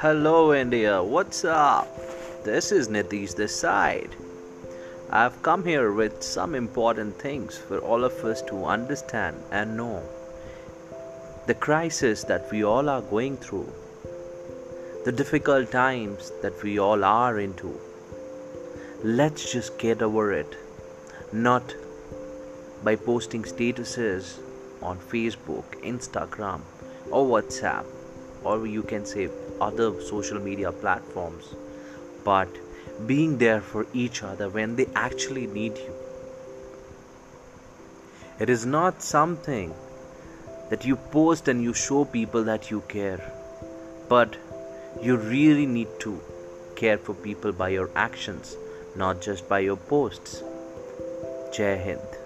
Hello, India. What's up? This is Nitish this side. I've come here with some important things for all of us to understand and know. The crisis that we all are going through, the difficult times that we all are into. Let's just get over it. Not by posting statuses on Facebook, Instagram, or WhatsApp, or you can say other social media platforms, but being there for each other when they actually need you. It is not something that you post and you show people that you care, but you really need to care for people by your actions, not just by your posts. Jai Hind.